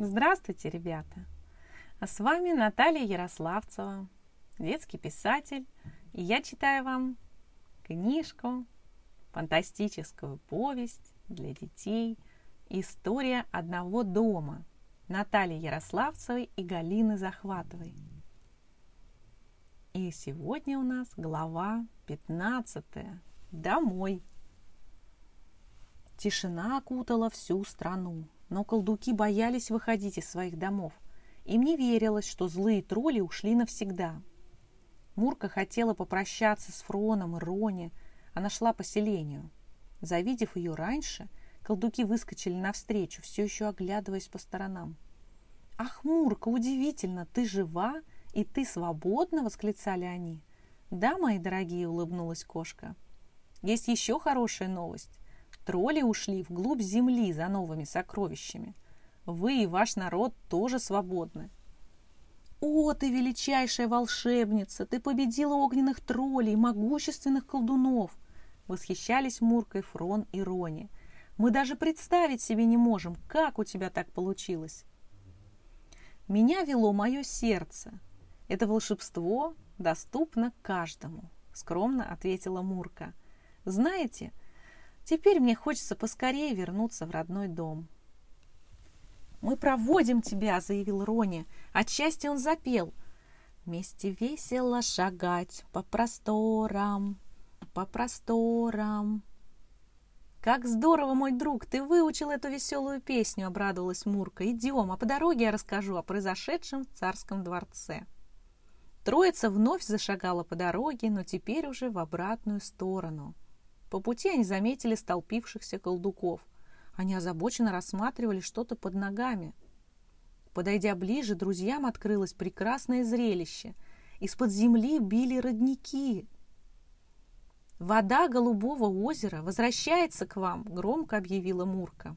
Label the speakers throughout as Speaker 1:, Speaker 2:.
Speaker 1: Здравствуйте, ребята! А с вами Наталья Ярославцева, детский писатель, и я читаю вам книжку, фантастическую повесть для детей «История одного дома» Натальи Ярославцевой и Галины Захватовой. И сегодня у нас глава 15 «Домой». Тишина окутала всю страну но колдуки боялись выходить из своих домов. Им не верилось, что злые тролли ушли навсегда. Мурка хотела попрощаться с Фроном и Рони. Она шла по селению. Завидев ее раньше, колдуки выскочили навстречу, все еще оглядываясь по сторонам. «Ах, Мурка, удивительно! Ты жива и ты свободна!» — восклицали они. «Да, мои дорогие!» — улыбнулась кошка. «Есть еще хорошая новость. Тролли ушли вглубь земли за новыми сокровищами. Вы и ваш народ тоже свободны. «О, ты величайшая волшебница! Ты победила огненных троллей, могущественных колдунов!» Восхищались Муркой Фрон и Рони. «Мы даже представить себе не можем, как у тебя так получилось!» «Меня вело мое сердце. Это волшебство доступно каждому», — скромно ответила Мурка. «Знаете, — Теперь мне хочется поскорее вернуться в родной дом. «Мы проводим тебя», — заявил Рони. Отчасти он запел. «Вместе весело шагать по просторам, по просторам». «Как здорово, мой друг, ты выучил эту веселую песню», — обрадовалась Мурка. «Идем, а по дороге я расскажу о произошедшем в царском дворце». Троица вновь зашагала по дороге, но теперь уже в обратную сторону — по пути они заметили столпившихся колдуков. Они озабоченно рассматривали что-то под ногами. Подойдя ближе, друзьям открылось прекрасное зрелище. Из-под земли били родники. «Вода Голубого озера возвращается к вам», — громко объявила Мурка.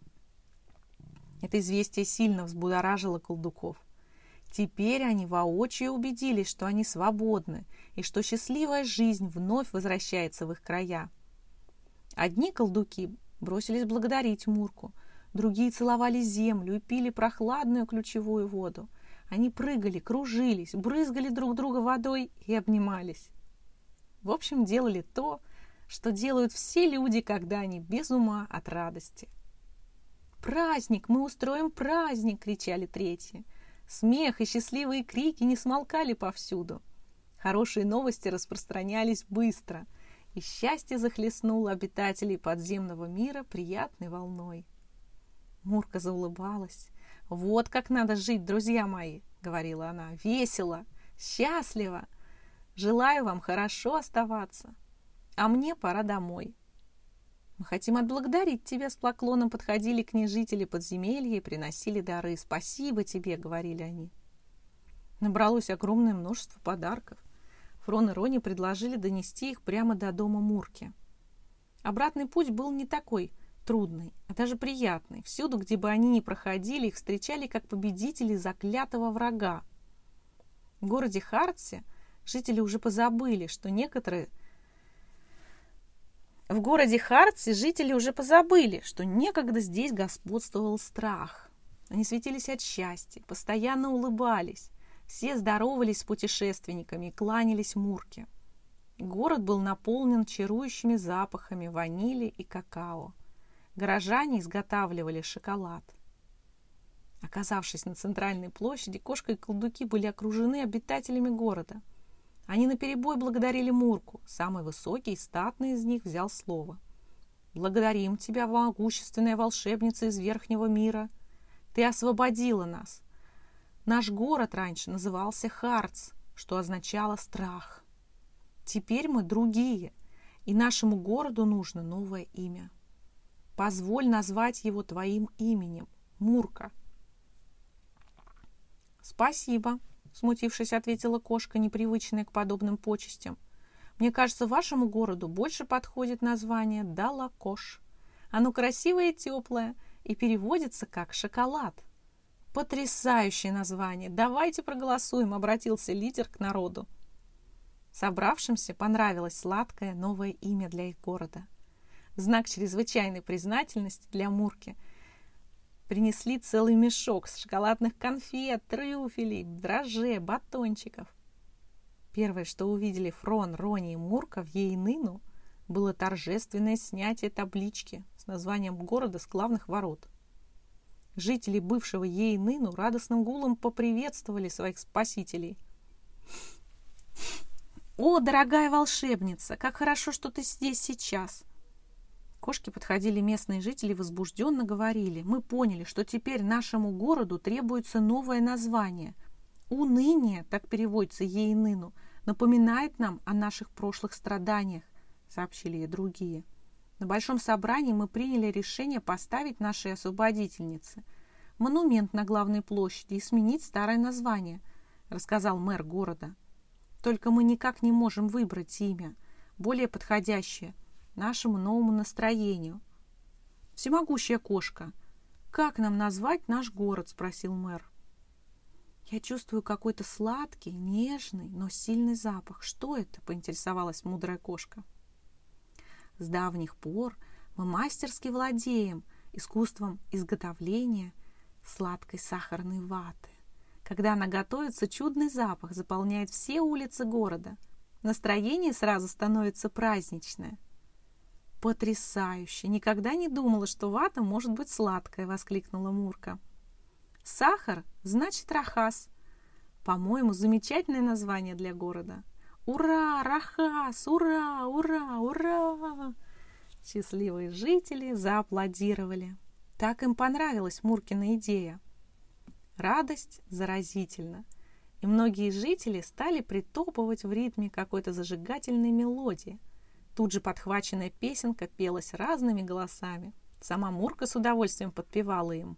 Speaker 1: Это известие сильно взбудоражило колдуков. Теперь они воочию убедились, что они свободны и что счастливая жизнь вновь возвращается в их края. Одни колдуки бросились благодарить Мурку, другие целовали землю и пили прохладную ключевую воду. Они прыгали, кружились, брызгали друг друга водой и обнимались. В общем, делали то, что делают все люди, когда они без ума от радости. «Праздник! Мы устроим праздник!» — кричали третьи. Смех и счастливые крики не смолкали повсюду. Хорошие новости распространялись быстро — и счастье захлестнуло обитателей подземного мира приятной волной. Мурка заулыбалась. «Вот как надо жить, друзья мои!» — говорила она. «Весело, счастливо! Желаю вам хорошо оставаться, а мне пора домой». «Мы хотим отблагодарить тебя!» С поклоном подходили к ней жители подземелья и приносили дары. «Спасибо тебе!» — говорили они. Набралось огромное множество подарков. Фрон и Рони предложили донести их прямо до дома Мурки. Обратный путь был не такой трудный, а даже приятный. Всюду, где бы они ни проходили, их встречали как победители заклятого врага. В городе Хартсе жители уже позабыли, что некоторые в городе Хартсе жители уже позабыли, что некогда здесь господствовал страх. Они светились от счастья, постоянно улыбались. Все здоровались с путешественниками и кланялись Мурке. Город был наполнен чарующими запахами ванили и какао. Горожане изготавливали шоколад. Оказавшись на центральной площади, кошка и колдуки были окружены обитателями города. Они наперебой благодарили Мурку. Самый высокий и статный из них взял слово. «Благодарим тебя, могущественная волшебница из верхнего мира. Ты освободила нас. Наш город раньше назывался Харц, что означало страх. Теперь мы другие, и нашему городу нужно новое имя. Позволь назвать его твоим именем – Мурка. «Спасибо», – смутившись, ответила кошка, непривычная к подобным почестям. «Мне кажется, вашему городу больше подходит название Далакош. Оно красивое и теплое и переводится как «шоколад». Потрясающее название! Давайте проголосуем, обратился лидер к народу. Собравшимся понравилось сладкое новое имя для их города. Знак чрезвычайной признательности для Мурки принесли целый мешок с шоколадных конфет, трюфелей, дрожжей, батончиков. Первое, что увидели Фрон, Рони и Мурка в Ейныну, было торжественное снятие таблички с названием города с главных ворот. Жители бывшего Ейныну радостным гулом поприветствовали своих спасителей. «О, дорогая волшебница, как хорошо, что ты здесь сейчас!» Кошки подходили местные жители возбужденно говорили. «Мы поняли, что теперь нашему городу требуется новое название. Уныние, так переводится Ейныну, напоминает нам о наших прошлых страданиях», сообщили и другие. На большом собрании мы приняли решение поставить нашей освободительнице монумент на главной площади и сменить старое название, рассказал мэр города. Только мы никак не можем выбрать имя, более подходящее нашему новому настроению. Всемогущая кошка, как нам назвать наш город? спросил мэр. Я чувствую какой-то сладкий, нежный, но сильный запах. Что это? поинтересовалась мудрая кошка. С давних пор мы мастерски владеем искусством изготовления сладкой сахарной ваты. Когда она готовится, чудный запах заполняет все улицы города. Настроение сразу становится праздничное. «Потрясающе! Никогда не думала, что вата может быть сладкая!» — воскликнула Мурка. «Сахар значит рахас. По-моему, замечательное название для города. Ура, Рахас! Ура, ура, ура! Счастливые жители зааплодировали. Так им понравилась Муркина идея. Радость заразительна, и многие жители стали притопывать в ритме какой-то зажигательной мелодии. Тут же подхваченная песенка пелась разными голосами. Сама Мурка с удовольствием подпевала им.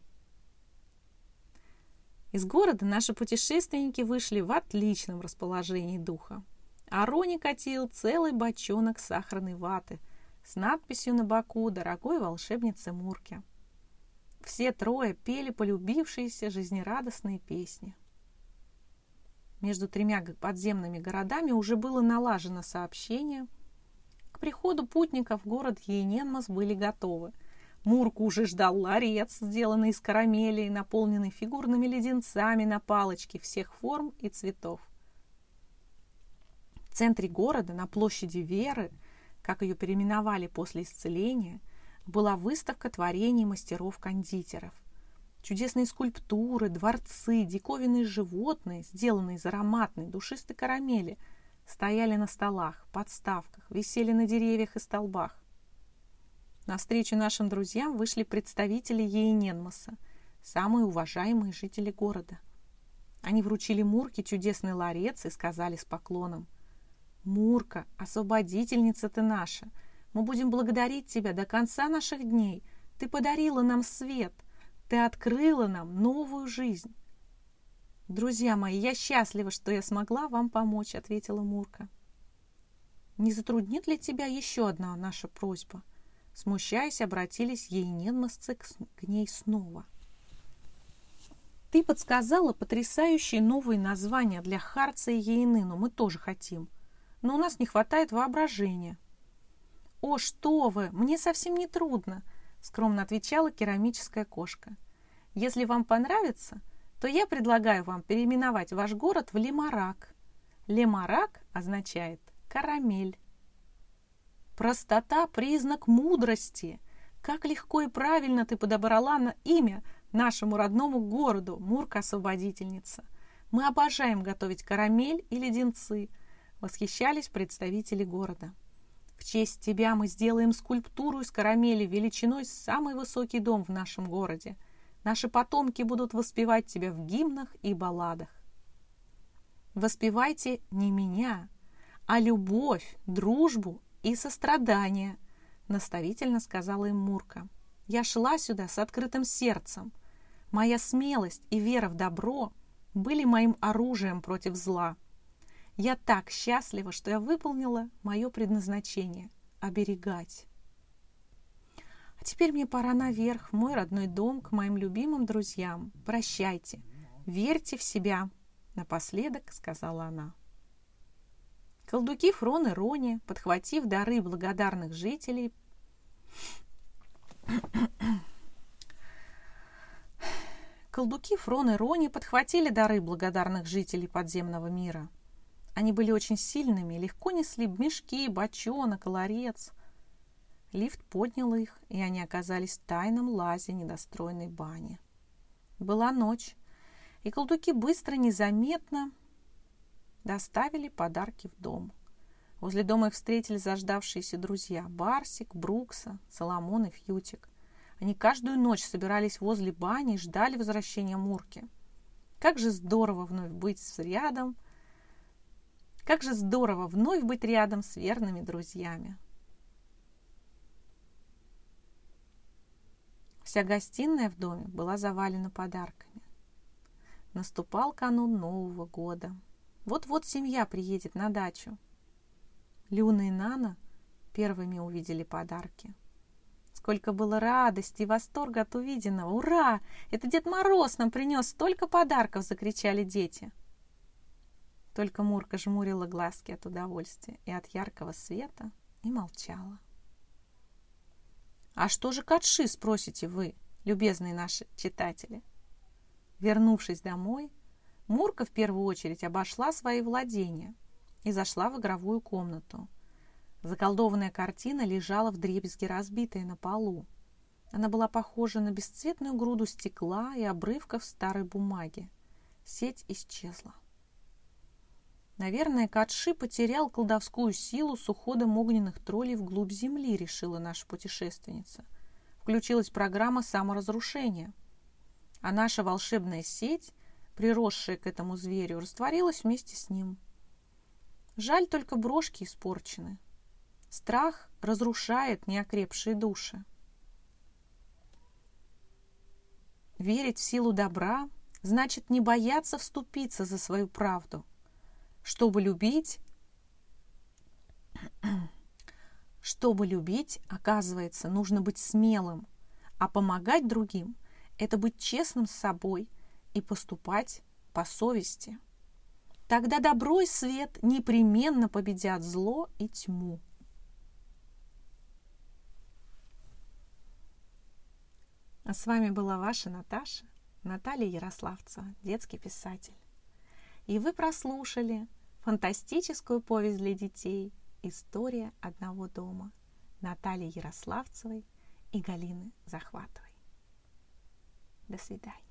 Speaker 1: Из города наши путешественники вышли в отличном расположении духа а Рони катил целый бочонок сахарной ваты с надписью на боку «Дорогой волшебнице Мурке». Все трое пели полюбившиеся жизнерадостные песни. Между тремя подземными городами уже было налажено сообщение. К приходу путников город Ейненмас были готовы. Мурку уже ждал ларец, сделанный из карамели, наполненный фигурными леденцами на палочке всех форм и цветов. В центре города, на площади Веры, как ее переименовали после исцеления, была выставка творений мастеров-кондитеров. Чудесные скульптуры, дворцы, диковинные животные, сделанные из ароматной, душистой карамели, стояли на столах, подставках, висели на деревьях и столбах. На встречу нашим друзьям вышли представители Ейненмаса, самые уважаемые жители города. Они вручили Мурке чудесный ларец и сказали с поклоном – Мурка, освободительница ты наша, мы будем благодарить тебя до конца наших дней. Ты подарила нам свет, ты открыла нам новую жизнь. Друзья мои, я счастлива, что я смогла вам помочь, ответила Мурка. Не затруднит ли тебя еще одна наша просьба? Смущаясь, обратились ей Ненмасцы к ней снова. Ты подсказала потрясающие новые названия для Харца и Ейны, но мы тоже хотим – но у нас не хватает воображения. «О, что вы! Мне совсем не трудно!» – скромно отвечала керамическая кошка. «Если вам понравится, то я предлагаю вам переименовать ваш город в Лемарак. Лемарак означает «карамель». Простота – признак мудрости. Как легко и правильно ты подобрала на имя нашему родному городу, Мурка-освободительница. Мы обожаем готовить карамель и леденцы – восхищались представители города. В честь тебя мы сделаем скульптуру из карамели величиной самый высокий дом в нашем городе. Наши потомки будут воспевать тебя в гимнах и балладах. Воспевайте не меня, а любовь, дружбу и сострадание, наставительно сказала им Мурка. Я шла сюда с открытым сердцем. Моя смелость и вера в добро были моим оружием против зла. Я так счастлива, что я выполнила мое предназначение – оберегать. А теперь мне пора наверх, в мой родной дом, к моим любимым друзьям. Прощайте, верьте в себя, напоследок сказала она. Колдуки Фрон и Рони, подхватив дары благодарных жителей, Колдуки Фрон и Рони подхватили дары благодарных жителей подземного мира. Они были очень сильными, легко несли мешки, бочонок, ларец. Лифт поднял их, и они оказались в тайном лазе недостроенной бани. Была ночь, и колдуки быстро, незаметно доставили подарки в дом. Возле дома их встретили заждавшиеся друзья Барсик, Брукса, Соломон и Фьютик. Они каждую ночь собирались возле бани и ждали возвращения Мурки. Как же здорово вновь быть рядом, как же здорово вновь быть рядом с верными друзьями. Вся гостиная в доме была завалена подарками. Наступал канун Нового года. Вот-вот семья приедет на дачу. Люна и Нана первыми увидели подарки. Сколько было радости и восторга от увиденного. «Ура! Это Дед Мороз нам принес столько подарков!» – закричали дети. Только Мурка жмурила глазки от удовольствия и от яркого света и молчала. «А что же Катши?» – спросите вы, любезные наши читатели. Вернувшись домой, Мурка в первую очередь обошла свои владения и зашла в игровую комнату – Заколдованная картина лежала в дребезге разбитая на полу. Она была похожа на бесцветную груду стекла и обрывков старой бумаги. Сеть исчезла. Наверное, Катши потерял колдовскую силу с уходом огненных троллей вглубь земли, решила наша путешественница. Включилась программа саморазрушения. А наша волшебная сеть, приросшая к этому зверю, растворилась вместе с ним. Жаль, только брошки испорчены. Страх разрушает неокрепшие души. Верить в силу добра значит не бояться вступиться за свою правду. Чтобы любить, чтобы любить, оказывается, нужно быть смелым, а помогать другим – это быть честным с собой и поступать по совести. Тогда добро и свет непременно победят зло и тьму. А с вами была ваша Наташа, Наталья Ярославцева, детский писатель. И вы прослушали фантастическую повесть для детей «История одного дома» Натальи Ярославцевой и Галины Захватовой. До свидания.